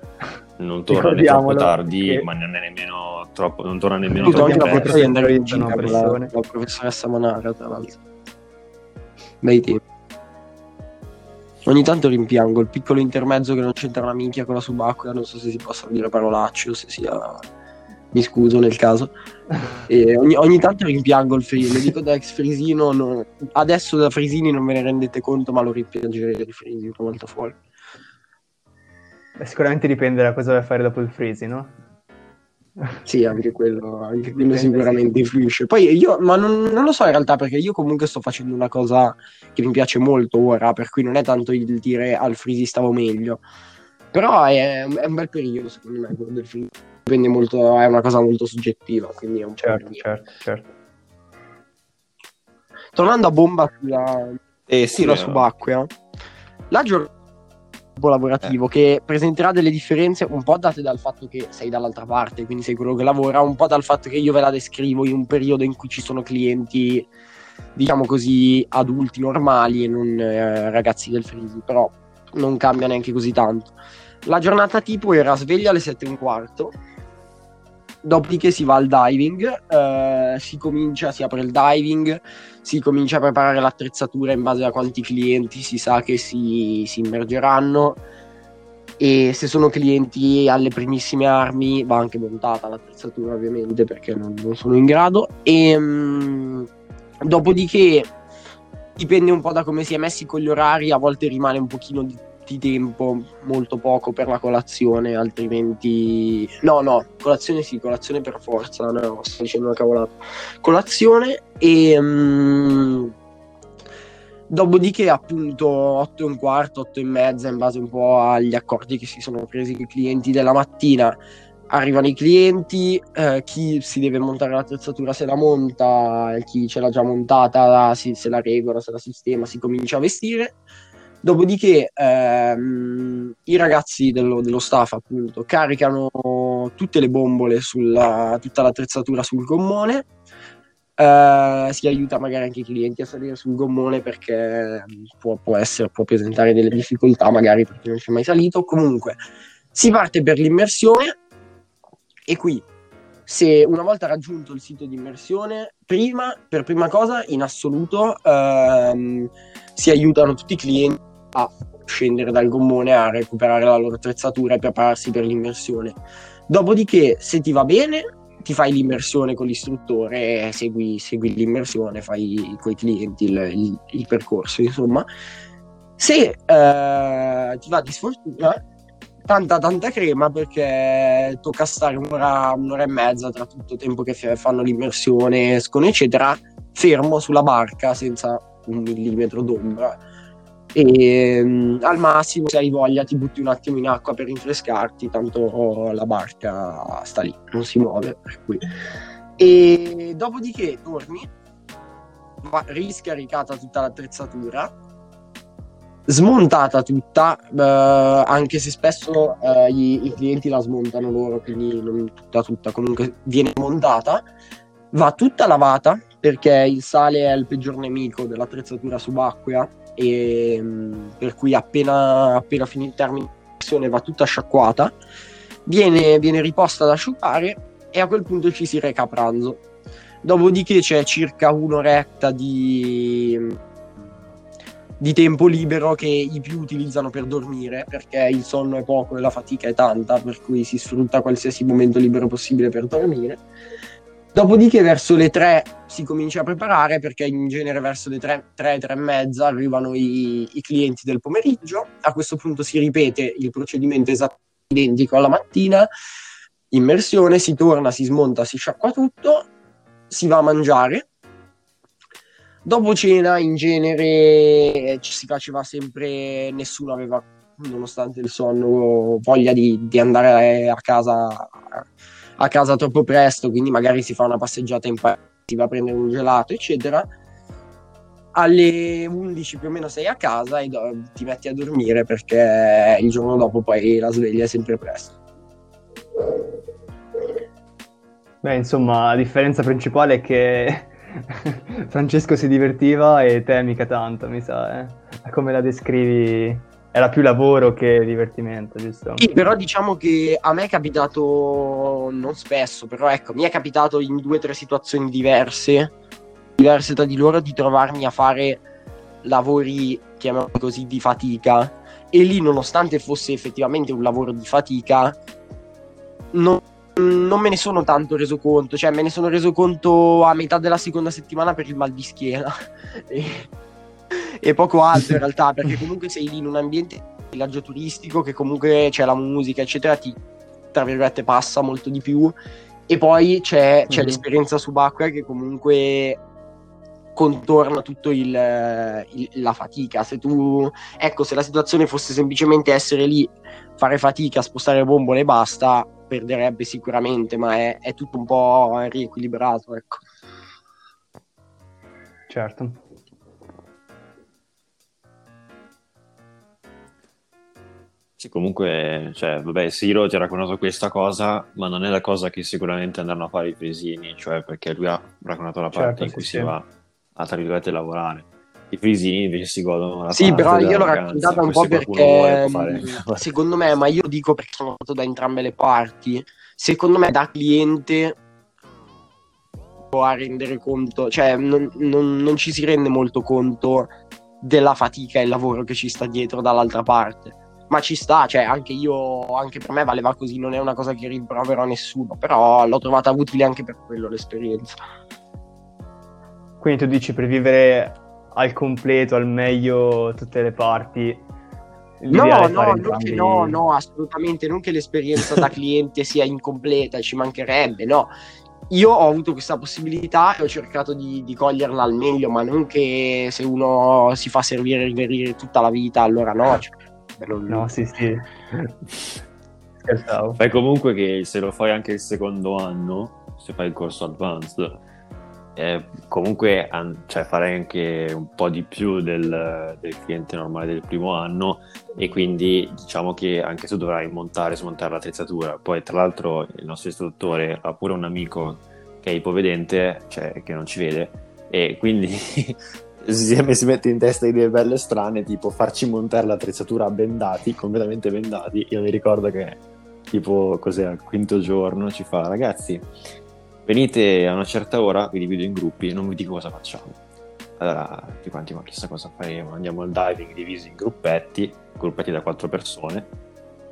non torna né troppo tardi, che... ma non è nemmeno troppo, non torna nemmeno troppo tardi. la potrei andare in la, la professoressa Manara, tra l'altro. Bei tempi. Ogni tanto rimpiango il piccolo intermezzo che non c'entra una minchia con la subacquea, non so se si possono dire parolacce o se sia mi scuso nel caso. E ogni, ogni tanto rimpiango il Frisino, dico da ex Frisino, non... adesso da Frisini non ve ne rendete conto, ma lo rimpiangerei di Frisino volta fuori. Beh, sicuramente dipende da cosa vai a fare dopo il Frisi, no? Sì, anche quello, anche quello sicuramente influisce. Poi io, ma non, non, lo so in realtà, perché io comunque sto facendo una cosa che mi piace molto ora, per cui non è tanto il dire al Frisi stavo meglio. Però è, è un bel periodo, secondo me, quello del Frisi dipende molto, è una cosa molto soggettiva, quindi è un certo, certo, certo. Tornando a bomba sulla, eh, sì, sulla subacquea, la giornata lavorativo eh. che presenterà delle differenze un po' date dal fatto che sei dall'altra parte, quindi sei quello che lavora, un po' dal fatto che io ve la descrivo in un periodo in cui ci sono clienti, diciamo così, adulti normali e non eh, ragazzi del frisi, però non cambia neanche così tanto. La giornata tipo era sveglia alle 7 e un quarto, dopodiché si va al diving, eh, si comincia, si apre il diving, si comincia a preparare l'attrezzatura in base a quanti clienti si sa che si, si immergeranno. E se sono clienti alle primissime armi va anche montata l'attrezzatura ovviamente perché non, non sono in grado. E mh, dopodiché dipende un po' da come si è messi con gli orari a volte rimane un pochino di di tempo, molto poco per la colazione, altrimenti... No, no, colazione sì, colazione per forza, no, sto dicendo una cavolata. Colazione e... Um, dopodiché appunto 8 e un quarto, 8 e mezza, in base un po' agli accordi che si sono presi con i clienti della mattina, arrivano i clienti, eh, chi si deve montare l'attrezzatura se la monta, chi ce l'ha già montata si, se la regola, se la sistema, si comincia a vestire Dopodiché ehm, i ragazzi dello, dello, staff appunto caricano tutte le bombole sulla tutta l'attrezzatura sul gommone. Eh, si aiuta magari anche i clienti a salire sul gommone perché può, può, essere, può presentare delle difficoltà magari perché non c'è mai salito. Comunque si parte per l'immersione e qui se una volta raggiunto il sito di immersione, prima, per prima cosa, in assoluto, ehm, si aiutano tutti i clienti a scendere dal gommone a recuperare la loro attrezzatura e prepararsi per l'immersione. Dopodiché, se ti va bene, ti fai l'immersione con l'istruttore, segui, segui l'immersione, fai con i clienti il, il, il, percorso, insomma. Se eh, ti va di sfortuna, tanta tanta crema perché tocca stare un'ora, un'ora e mezza tra tutto il tempo che fanno l'immersione, escono eccetera, fermo sulla barca senza un millimetro d'ombra e um, al massimo se hai voglia ti butti un attimo in acqua per rinfrescarti tanto la barca sta lì non si muove e dopodiché torni va riscaricata tutta l'attrezzatura smontata tutta eh, anche se spesso eh, i, i, clienti la smontano loro quindi non tutta tutta comunque viene montata va tutta lavata perché il sale è il peggior nemico dell'attrezzatura subacquea e mm, per cui appena, appena finito il termine va tutta sciacquata, viene, viene riposta ad asciugare e a quel punto ci si reca a pranzo. Dopodiché c'è circa un'oretta di, di tempo libero che i più utilizzano per dormire perché il sonno è poco e la fatica è tanta, per cui si sfrutta qualsiasi momento libero possibile per dormire Dopodiché verso le 3 si comincia a preparare perché in genere verso le 3, 3, 3 e mezza arrivano i, i, clienti del pomeriggio. A questo punto si ripete il procedimento esattamente identico alla mattina, immersione, si torna, si smonta, si sciacqua tutto, si va a mangiare. Dopo cena in genere ci si faceva sempre, nessuno aveva, nonostante il sonno, voglia di, di andare a casa a casa troppo presto, quindi magari si fa una passeggiata in paese, si va a prendere un gelato, eccetera. Alle 11 più o meno sei a casa e do- ti metti a dormire perché il giorno dopo poi la sveglia è sempre presto. Beh, insomma, la differenza principale è che Francesco si divertiva e te mica tanto, mi sa, eh? Come la descrivi era più lavoro che divertimento, giusto? Sì, però diciamo che a me è capitato non spesso, però ecco, mi è capitato in due o tre situazioni diverse, diverse tra di loro, di trovarmi a fare lavori, chiamiamoli così, di fatica. E lì, nonostante fosse effettivamente un lavoro di fatica, non, non me ne sono tanto reso conto, cioè me ne sono reso conto a metà della seconda settimana per il mal di schiena. poco altro in realtà, perché comunque sei lì in un ambiente villaggio turistico che comunque c'è la musica, eccetera, ti tra virgolette passa molto di più. E poi c'è, c'è mm-hmm. l'esperienza subacquea che comunque contorna tutto il, il, la fatica. Se tu, ecco, se la situazione fosse semplicemente essere lì, fare fatica, spostare bombole e basta, perderebbe sicuramente, ma è, è tutto un po' riequilibrato, ecco. Certo. Sì, comunque, cioè, vabbè, Siro ti ha raccontato questa cosa, ma non è la cosa che sicuramente andranno a fare i frisini, cioè perché lui ha raccontato la parte certo, in cui sì, si sì. va a, tra virgolette, lavorare. I frisini invece si godono la Sì, però io l'ho raccontata un po' perché, mm, secondo me, ma io dico perché sono stato da entrambe le parti, secondo me da cliente a rendere conto, cioè non, non, non ci si rende molto conto della fatica e il lavoro che ci sta dietro dall'altra parte ma ci sta, cioè anche io, anche per me valeva così, non è una cosa che rimprovero a nessuno, però l'ho trovata utile anche per quello l'esperienza. Quindi tu dici per vivere al completo, al meglio tutte le parti, No, no, entrambi... no, no, assolutamente, non che l'esperienza da cliente sia incompleta, ci mancherebbe, no. Io ho avuto questa possibilità e ho cercato di, di, coglierla al meglio, ma non che se uno si fa servire e riverire tutta la vita, allora no. Cioè, non... No, sì, sì. Scherzavo. Fai comunque che se lo fai anche il secondo anno, se fai il corso advanced, eh, comunque an- cioè, farei anche un po' di più del, del, cliente normale del primo anno e quindi diciamo che anche tu dovrai montare e smontare l'attrezzatura. Poi tra l'altro il nostro istruttore ha pure un amico che è ipovedente, cioè che non ci vede e quindi si, si mette in testa idee belle strane, tipo farci montare l'attrezzatura bendati, completamente bendati. Io mi ricordo che tipo cos'è al quinto giorno ci fa ragazzi venite a una certa ora, vi divido in gruppi, non vi dico cosa facciamo. Allora, tutti quanti, ma chissà cosa faremo? Andiamo al diving divisi in gruppetti, gruppetti da quattro persone,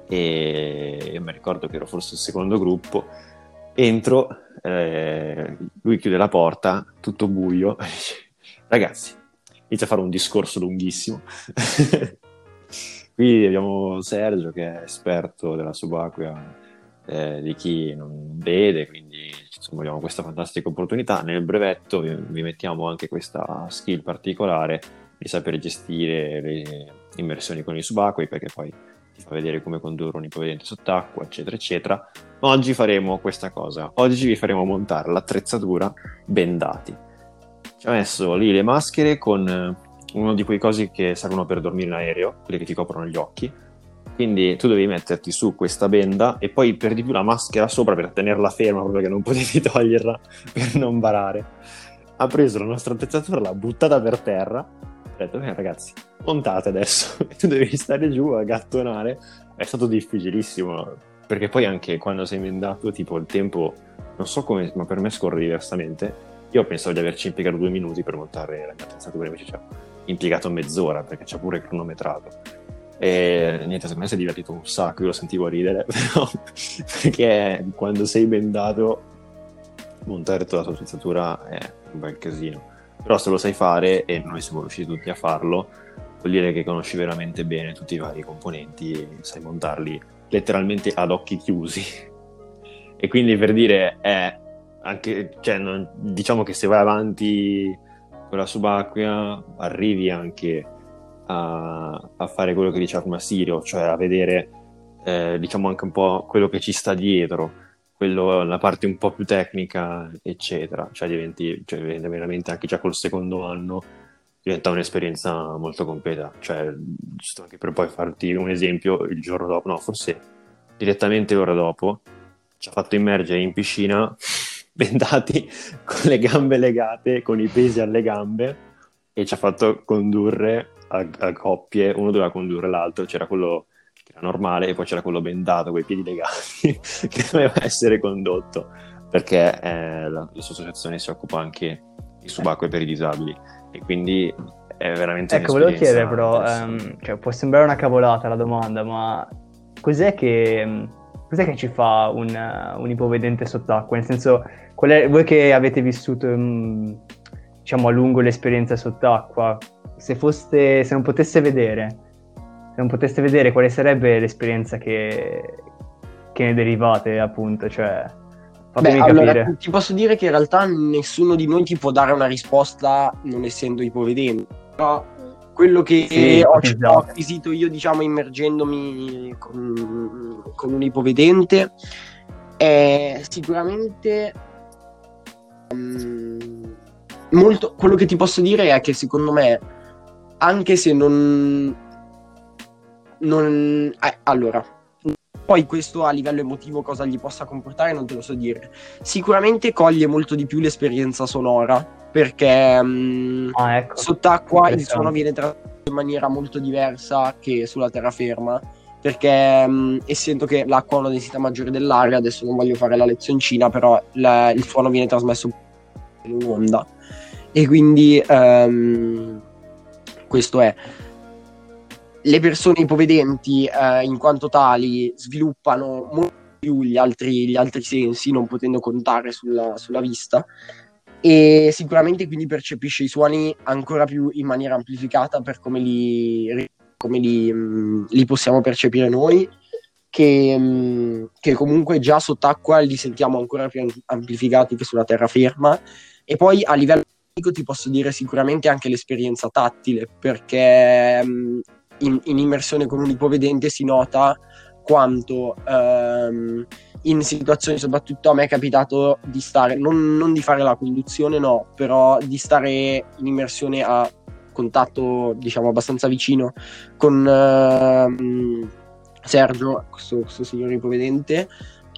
e io mi ricordo che ero forse il secondo gruppo. Entro, eh, lui chiude la porta, tutto buio, ragazzi, inizia a fare un discorso lunghissimo. qui abbiamo Sergio che è esperto della subacquea eh, di chi non vede, quindi insomma, abbiamo questa fantastica opportunità. Nel brevetto vi, vi, mettiamo anche questa skill particolare di saper gestire le immersioni con i subacquei, perché poi ti fa vedere come condurre un ipovedente sott'acqua, eccetera, eccetera. Oggi faremo questa cosa. Oggi vi faremo montare l'attrezzatura bendati. Ci ha messo lì le maschere con eh, uno di quei cosi che servono per dormire in aereo, quelli che ti coprono gli occhi quindi tu devi metterti su questa benda e poi per di più la maschera sopra per tenerla ferma proprio che non potevi toglierla per non barare. Ha preso la nostra attrezzatura, l'ha buttata per terra. Ha detto, beh ragazzi, montate adesso. tu devi stare giù a gattonare. È stato difficilissimo perché poi anche quando sei mendato, tipo il tempo, non so come, ma per me scorre diversamente. Io pensavo di averci impiegato due minuti per montare la mia attrezzatura, invece ci ho impiegato mezz'ora perché c'è pure cronometrato e niente, secondo me si è divertito un sacco, io lo sentivo ridere, però perché quando sei bendato montare tutta la tua attrezzatura è un bel casino. Però se lo sai fare, e noi siamo riusciti tutti a farlo, vuol dire che conosci veramente bene tutti i vari componenti e sai montarli letteralmente ad occhi chiusi. E quindi per dire, è anche, cioè, non, diciamo che se vai avanti con la subacquea, arrivi anche a, a fare quello che diceva prima Sirio, cioè a vedere eh, diciamo anche un po' quello che ci sta dietro, quello, la parte un po' più tecnica, eccetera. Cioè diventi, cioè veramente anche già col secondo anno diventa un'esperienza molto completa. Cioè, giusto anche per poi farti un esempio, il giorno dopo, no, forse direttamente l'ora dopo, ci ha fatto immergere in piscina bendati con le gambe legate, con i pesi alle gambe e ci ha fatto condurre a, a coppie, uno doveva condurre l'altro, c'era quello che era normale e poi c'era quello bendato con i piedi legati che doveva essere condotto perché eh, la, la sua associazione si occupa anche di subacquee per i disabili e quindi è veramente ecco volevo chiedere però um, cioè, può sembrare una cavolata la domanda ma cos'è che, cos'è che ci fa un, un ipovedente sott'acqua nel senso è, voi che avete vissuto um, diciamo a lungo l'esperienza sott'acqua se, foste, se non potesse vedere, se non poteste vedere quale sarebbe l'esperienza che, che ne derivate, appunto, cioè... Fatemi Beh, capire. Allora, ti posso dire che in realtà nessuno di noi ti può dare una risposta non essendo ipovedente. Però quello che sì, ho, ho, acquisito io, diciamo, immergendomi con, con un ipovedente è sicuramente um, molto. Quello che ti posso dire è che secondo me anche se non... non eh, allora, poi questo a livello emotivo cosa gli possa comportare non te lo so dire. Sicuramente coglie molto di più l'esperienza sonora perché mh, ah, ecco. sott'acqua il suono viene tratto in maniera molto diversa che sulla terraferma perché mh, essendo che l'acqua ha una densità maggiore dell'aria, adesso non voglio fare la lezioncina, però la, il suono viene trasmesso in un'onda e quindi um, questo è le persone ipovedenti eh, in quanto tali sviluppano molto più gli altri, gli altri sensi non potendo contare sulla, sulla, vista. E sicuramente quindi percepisce i suoni ancora più in maniera amplificata per come li, come li, mh, li possiamo percepire noi che, mh, che, comunque già sott'acqua li sentiamo ancora più amplificati che sulla terraferma. E poi a livello ti posso dire sicuramente anche l'esperienza tattile, perché um, in, in, immersione con un ipovedente si nota quanto um, in situazioni, soprattutto a me è capitato di stare, non, non, di fare la conduzione, no, però di stare in immersione a contatto, diciamo, abbastanza vicino con uh, Sergio, questo, questo signore ipovedente,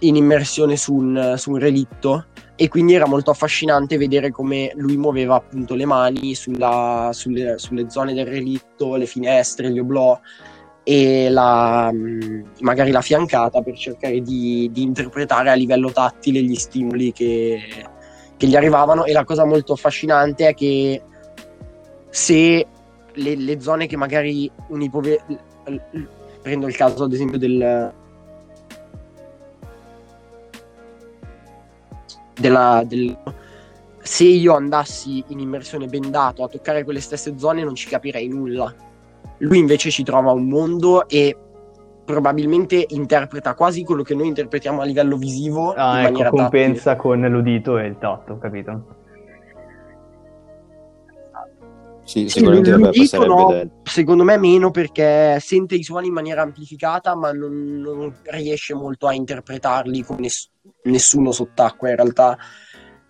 in immersione su un, su un relitto e quindi era molto affascinante vedere come lui muoveva appunto le mani sulla, sulle, sulle, zone del relitto, le finestre, gli oblò e la, mm, magari la fiancata per cercare di, di, interpretare a livello tattile gli stimoli che, che, gli arrivavano. E la cosa molto affascinante è che se le, le zone che magari un ipovedente prendo il caso ad esempio del, della, del... se io andassi in immersione bendato a toccare quelle stesse zone non ci capirei nulla Lui invece ci trova un mondo e probabilmente interpreta quasi quello che noi interpretiamo a livello visivo. Ah, in ecco, compensa tattile. con l'udito e il tatto, capito? Sì, Sì, sicuramente vabbè, l'udito passerebbe no, del- secondo me meno perché sente i suoni in maniera amplificata, ma non, non riesce molto a interpretarli come ness- nessuno sott'acqua in realtà.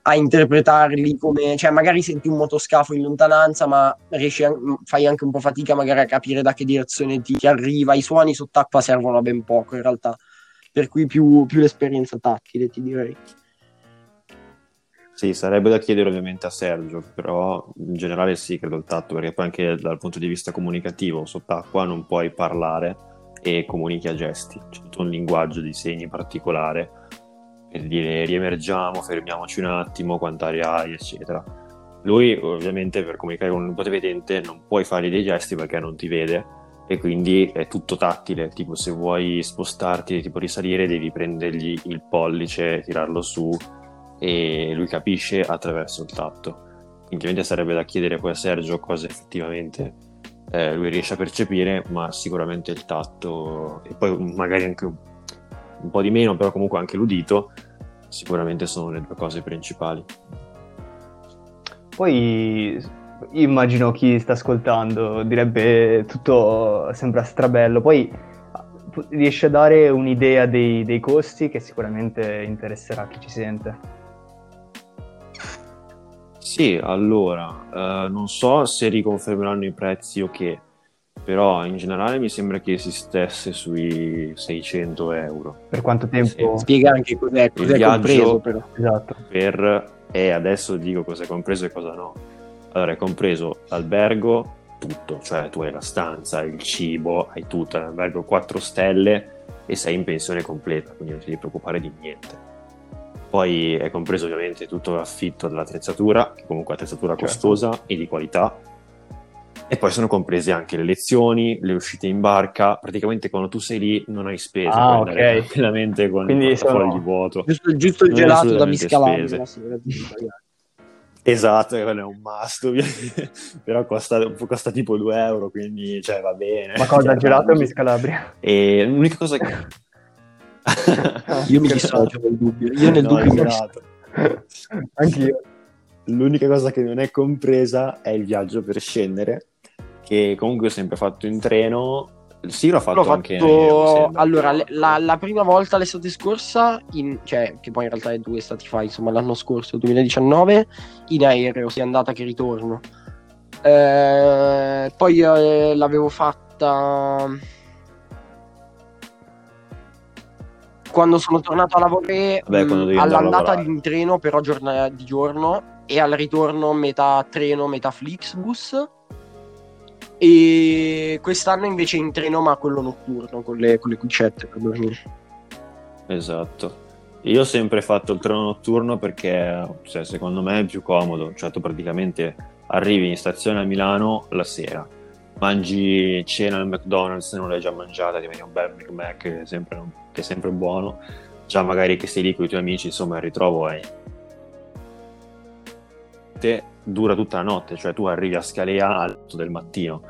A interpretarli come, cioè, magari senti un motoscafo in lontananza, ma riesci a- fai anche un po' fatica magari a capire da che direzione ti, ti arriva. I suoni sott'acqua servono a ben poco in realtà, per cui più, più l'esperienza tattile, ti direi. Sì, sarebbe da chiedere ovviamente a Sergio, però in generale sì, credo il tatto, perché poi anche dal punto di vista comunicativo sott'acqua non puoi parlare e comunichi a gesti, c'è tutto un linguaggio di segni particolare per dire riemergiamo, fermiamoci un attimo, quanta aria hai, eccetera. Lui ovviamente per comunicare con un nipote vedente non puoi fare dei gesti perché non ti vede e quindi è tutto tattile, tipo se vuoi spostarti, tipo risalire, devi prendergli il pollice, tirarlo su e lui capisce attraverso il tatto. Ovviamente sarebbe da chiedere poi a Sergio cosa effettivamente eh, lui riesce a percepire, ma sicuramente il tatto e poi magari anche un, un po' di meno, però comunque anche l'udito, sicuramente sono le due cose principali. Poi immagino chi sta ascoltando direbbe tutto sembra strabello, poi riesce a dare un'idea dei, dei costi che sicuramente interesserà chi ci sente. Sì, allora, eh, non so se riconfermeranno i prezzi o che, però in generale mi sembra che esistesse sui 600 euro Per quanto tempo? Spiega anche cos'è, cos'è viaggio- compreso però. Esatto. per... E adesso dico cosa è compreso e cosa no. Allora, è compreso l'albergo, tutto, cioè tu hai la stanza, il cibo, hai tutto, è un albergo 4 stelle e sei in pensione completa, quindi non ti devi preoccupare di niente. Poi è compreso ovviamente tutto l'affitto dell'attrezzatura, che comunque è attrezzatura Certo. costosa e di qualità. E poi sono comprese anche le lezioni, le uscite in barca. Praticamente quando tu sei lì non hai spese, Ah, ok. tranquillamente con Quindi il sono- di vuoto. Giusto, giusto il gelato da italiano. Esatto, quello è un must, ovviamente. però costa, costa tipo 2 euro, quindi cioè, va bene. Ma cosa, Cioè, gelato o così. Miss Calabria? E l'unica cosa che... Io mi dissocio nel dubbio. Io nel No, dubbio mi esatto. Anch'io. L'unica cosa che non è compresa è il viaggio per scendere, che comunque ho sempre fatto in treno. Sì, l'ho fatto L'ho anche in aereo, mi fatto sembra. allora le- la, la prima volta l'estate scorsa, in- cioè che poi in realtà è due stati fa, insomma l'anno scorso, 2019, in aereo, sia andata che ritorno. Eh, poi eh, l'avevo fatta quando sono tornato a lavorare Vabbè, mh, a all'andata lavorare. in treno, però giorna- di giorno, e al ritorno metà treno, metà Flixbus. E quest'anno invece in treno, ma quello notturno, con le, con le cuccette per dormire. Esatto. Io ho sempre fatto il treno notturno perché cioè, secondo me è più comodo. Cioè, tu praticamente arrivi in stazione a Milano la sera, mangi cena al McDonald's non l'hai già mangiata, ti viene un bel Big Mac che è sempre, che è sempre buono. Già magari che sei lì con i tuoi amici, insomma, il ritrovo è te dura tutta la notte, cioè tu arrivi a Scalea 8 del mattino,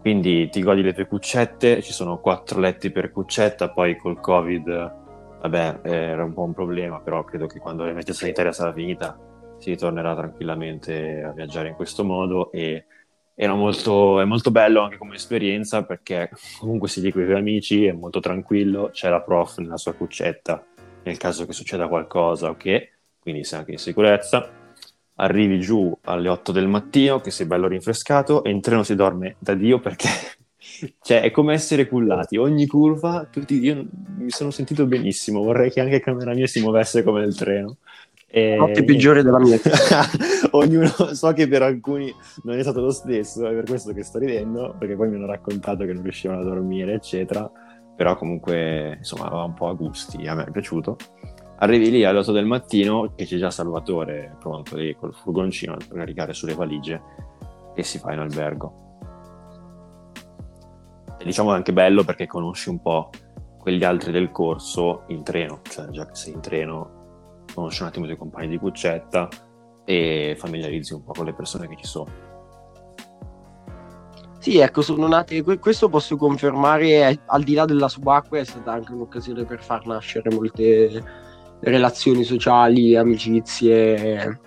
quindi ti godi le tue cuccette, ci sono quattro letti per cuccetta, poi col Covid, vabbè, era un po' un problema, però credo che quando l'emergenza sanitaria sarà finita si ritornerà tranquillamente a viaggiare in questo modo e era molto, è molto bello anche come esperienza perché comunque si lì con i tuoi amici, è molto tranquillo, c'è la prof nella sua cuccetta nel caso che succeda qualcosa, ok? Quindi sei anche in sicurezza arrivi giù alle 8 del mattino, che sei bello rinfrescato, e in treno si dorme da Dio perché cioè, è come essere cullati. Ogni curva, tutti, io mi sono sentito benissimo, vorrei che anche camera mia si muovesse come il treno. E... Notte peggiore della mia. Ognuno, so che per alcuni non è stato lo stesso, è per questo che sto ridendo, perché poi mi hanno raccontato che non riuscivano a dormire, eccetera. Però comunque, insomma, va un po' a gusti, a me è piaciuto. Arrivi lì alle 8 del mattino, che c'è già Salvatore pronto lì col furgoncino per caricare sulle valigie e si fa in albergo. E diciamo è anche bello perché conosci un po' quegli altri del corso in treno, cioè già che sei in treno conosci un attimo i tuoi compagni di cuccetta e familiarizzi un po' con le persone che ci sono. Sì, ecco, sono nate, questo posso confermare, al di là della subacquea è stata anche un'occasione per far nascere molte relazioni sociali, amicizie,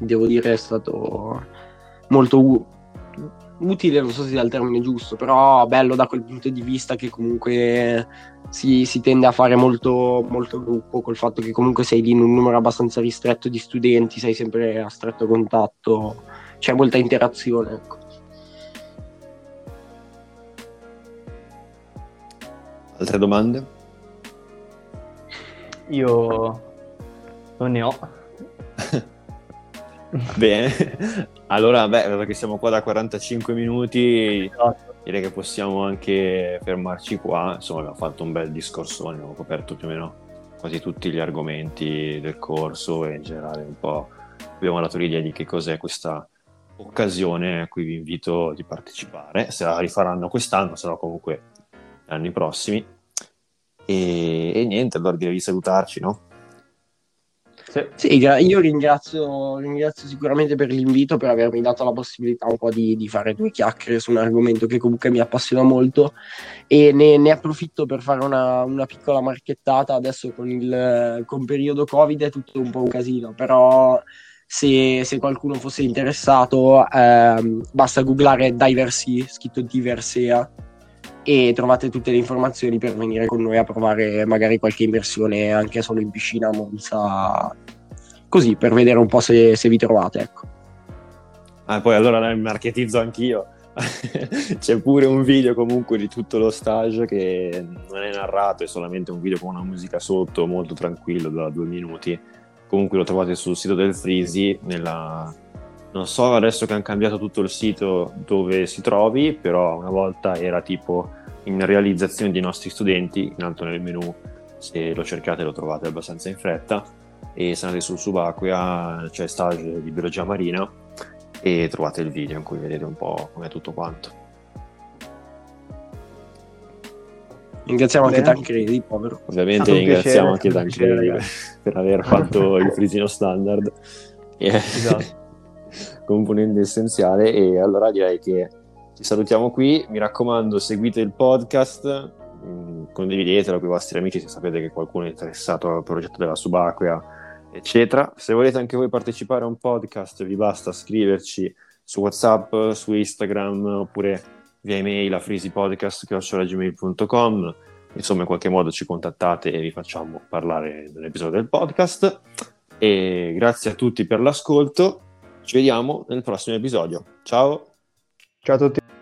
devo dire è stato molto utile, non so se sia il termine giusto, però bello da quel punto di vista che comunque si, si tende a fare molto, molto gruppo, col fatto che comunque sei lì in un numero abbastanza ristretto di studenti, sei sempre a stretto contatto, c'è molta interazione. Ecco. Altre domande? Io non ne ho. Bene, allora, beh, perché siamo qua da 45 minuti, direi che possiamo anche fermarci qua. Insomma, abbiamo fatto un bel discorso, abbiamo coperto più o meno quasi tutti gli argomenti del corso e in generale un po' abbiamo dato l'idea di che cos'è questa occasione a cui vi invito di partecipare. Se la rifaranno quest'anno, se no comunque anni prossimi. E, e niente, allora direi di salutarci, no? Sì, io ringrazio, ringrazio, sicuramente per l'invito, per avermi dato la possibilità un po' di, di, fare due chiacchiere su un argomento che comunque mi appassiona molto e ne, ne approfitto per fare una, una, piccola marchettata. Adesso con il con periodo Covid è tutto un po' un casino, però se, se qualcuno fosse interessato ehm, basta googlare Diversi, scritto Diversea e trovate tutte le informazioni per venire con noi a provare magari qualche immersione anche solo in piscina a Monza, così per vedere un po' se, se vi trovate. Ecco. Ah, poi allora la marketizzo anch'io. C'è pure un video comunque di tutto lo stage che non è narrato, è solamente un video con una musica sotto, molto tranquillo, da due minuti. Comunque lo trovate sul sito del Freezy, nella... non so adesso che hanno cambiato tutto il sito dove si trovi, però una volta era tipo in realizzazione dei nostri studenti, in alto nel menu, se lo cercate lo trovate abbastanza in fretta, e se andate sul subacquea c'è stage di biologia marina e trovate il video in cui vedete un po' com'è tutto quanto. Ringraziamo anche Tancredi, povero. Ovviamente ringraziamo anche Tancredi per aver fatto il frisino standard. Esatto. componente essenziale e allora direi che ci salutiamo qui, mi raccomando seguite il podcast, mm, condividetelo con i vostri amici se sapete che qualcuno è interessato al progetto della subacquea, eccetera. Se volete anche voi partecipare a un podcast vi basta scriverci su WhatsApp, su Instagram oppure via email a freezypodcast.com insomma in qualche modo ci contattate e vi facciamo parlare nell'episodio del podcast. E grazie a tutti per l'ascolto. Ci vediamo nel prossimo episodio. Ciao Ciao a tutti.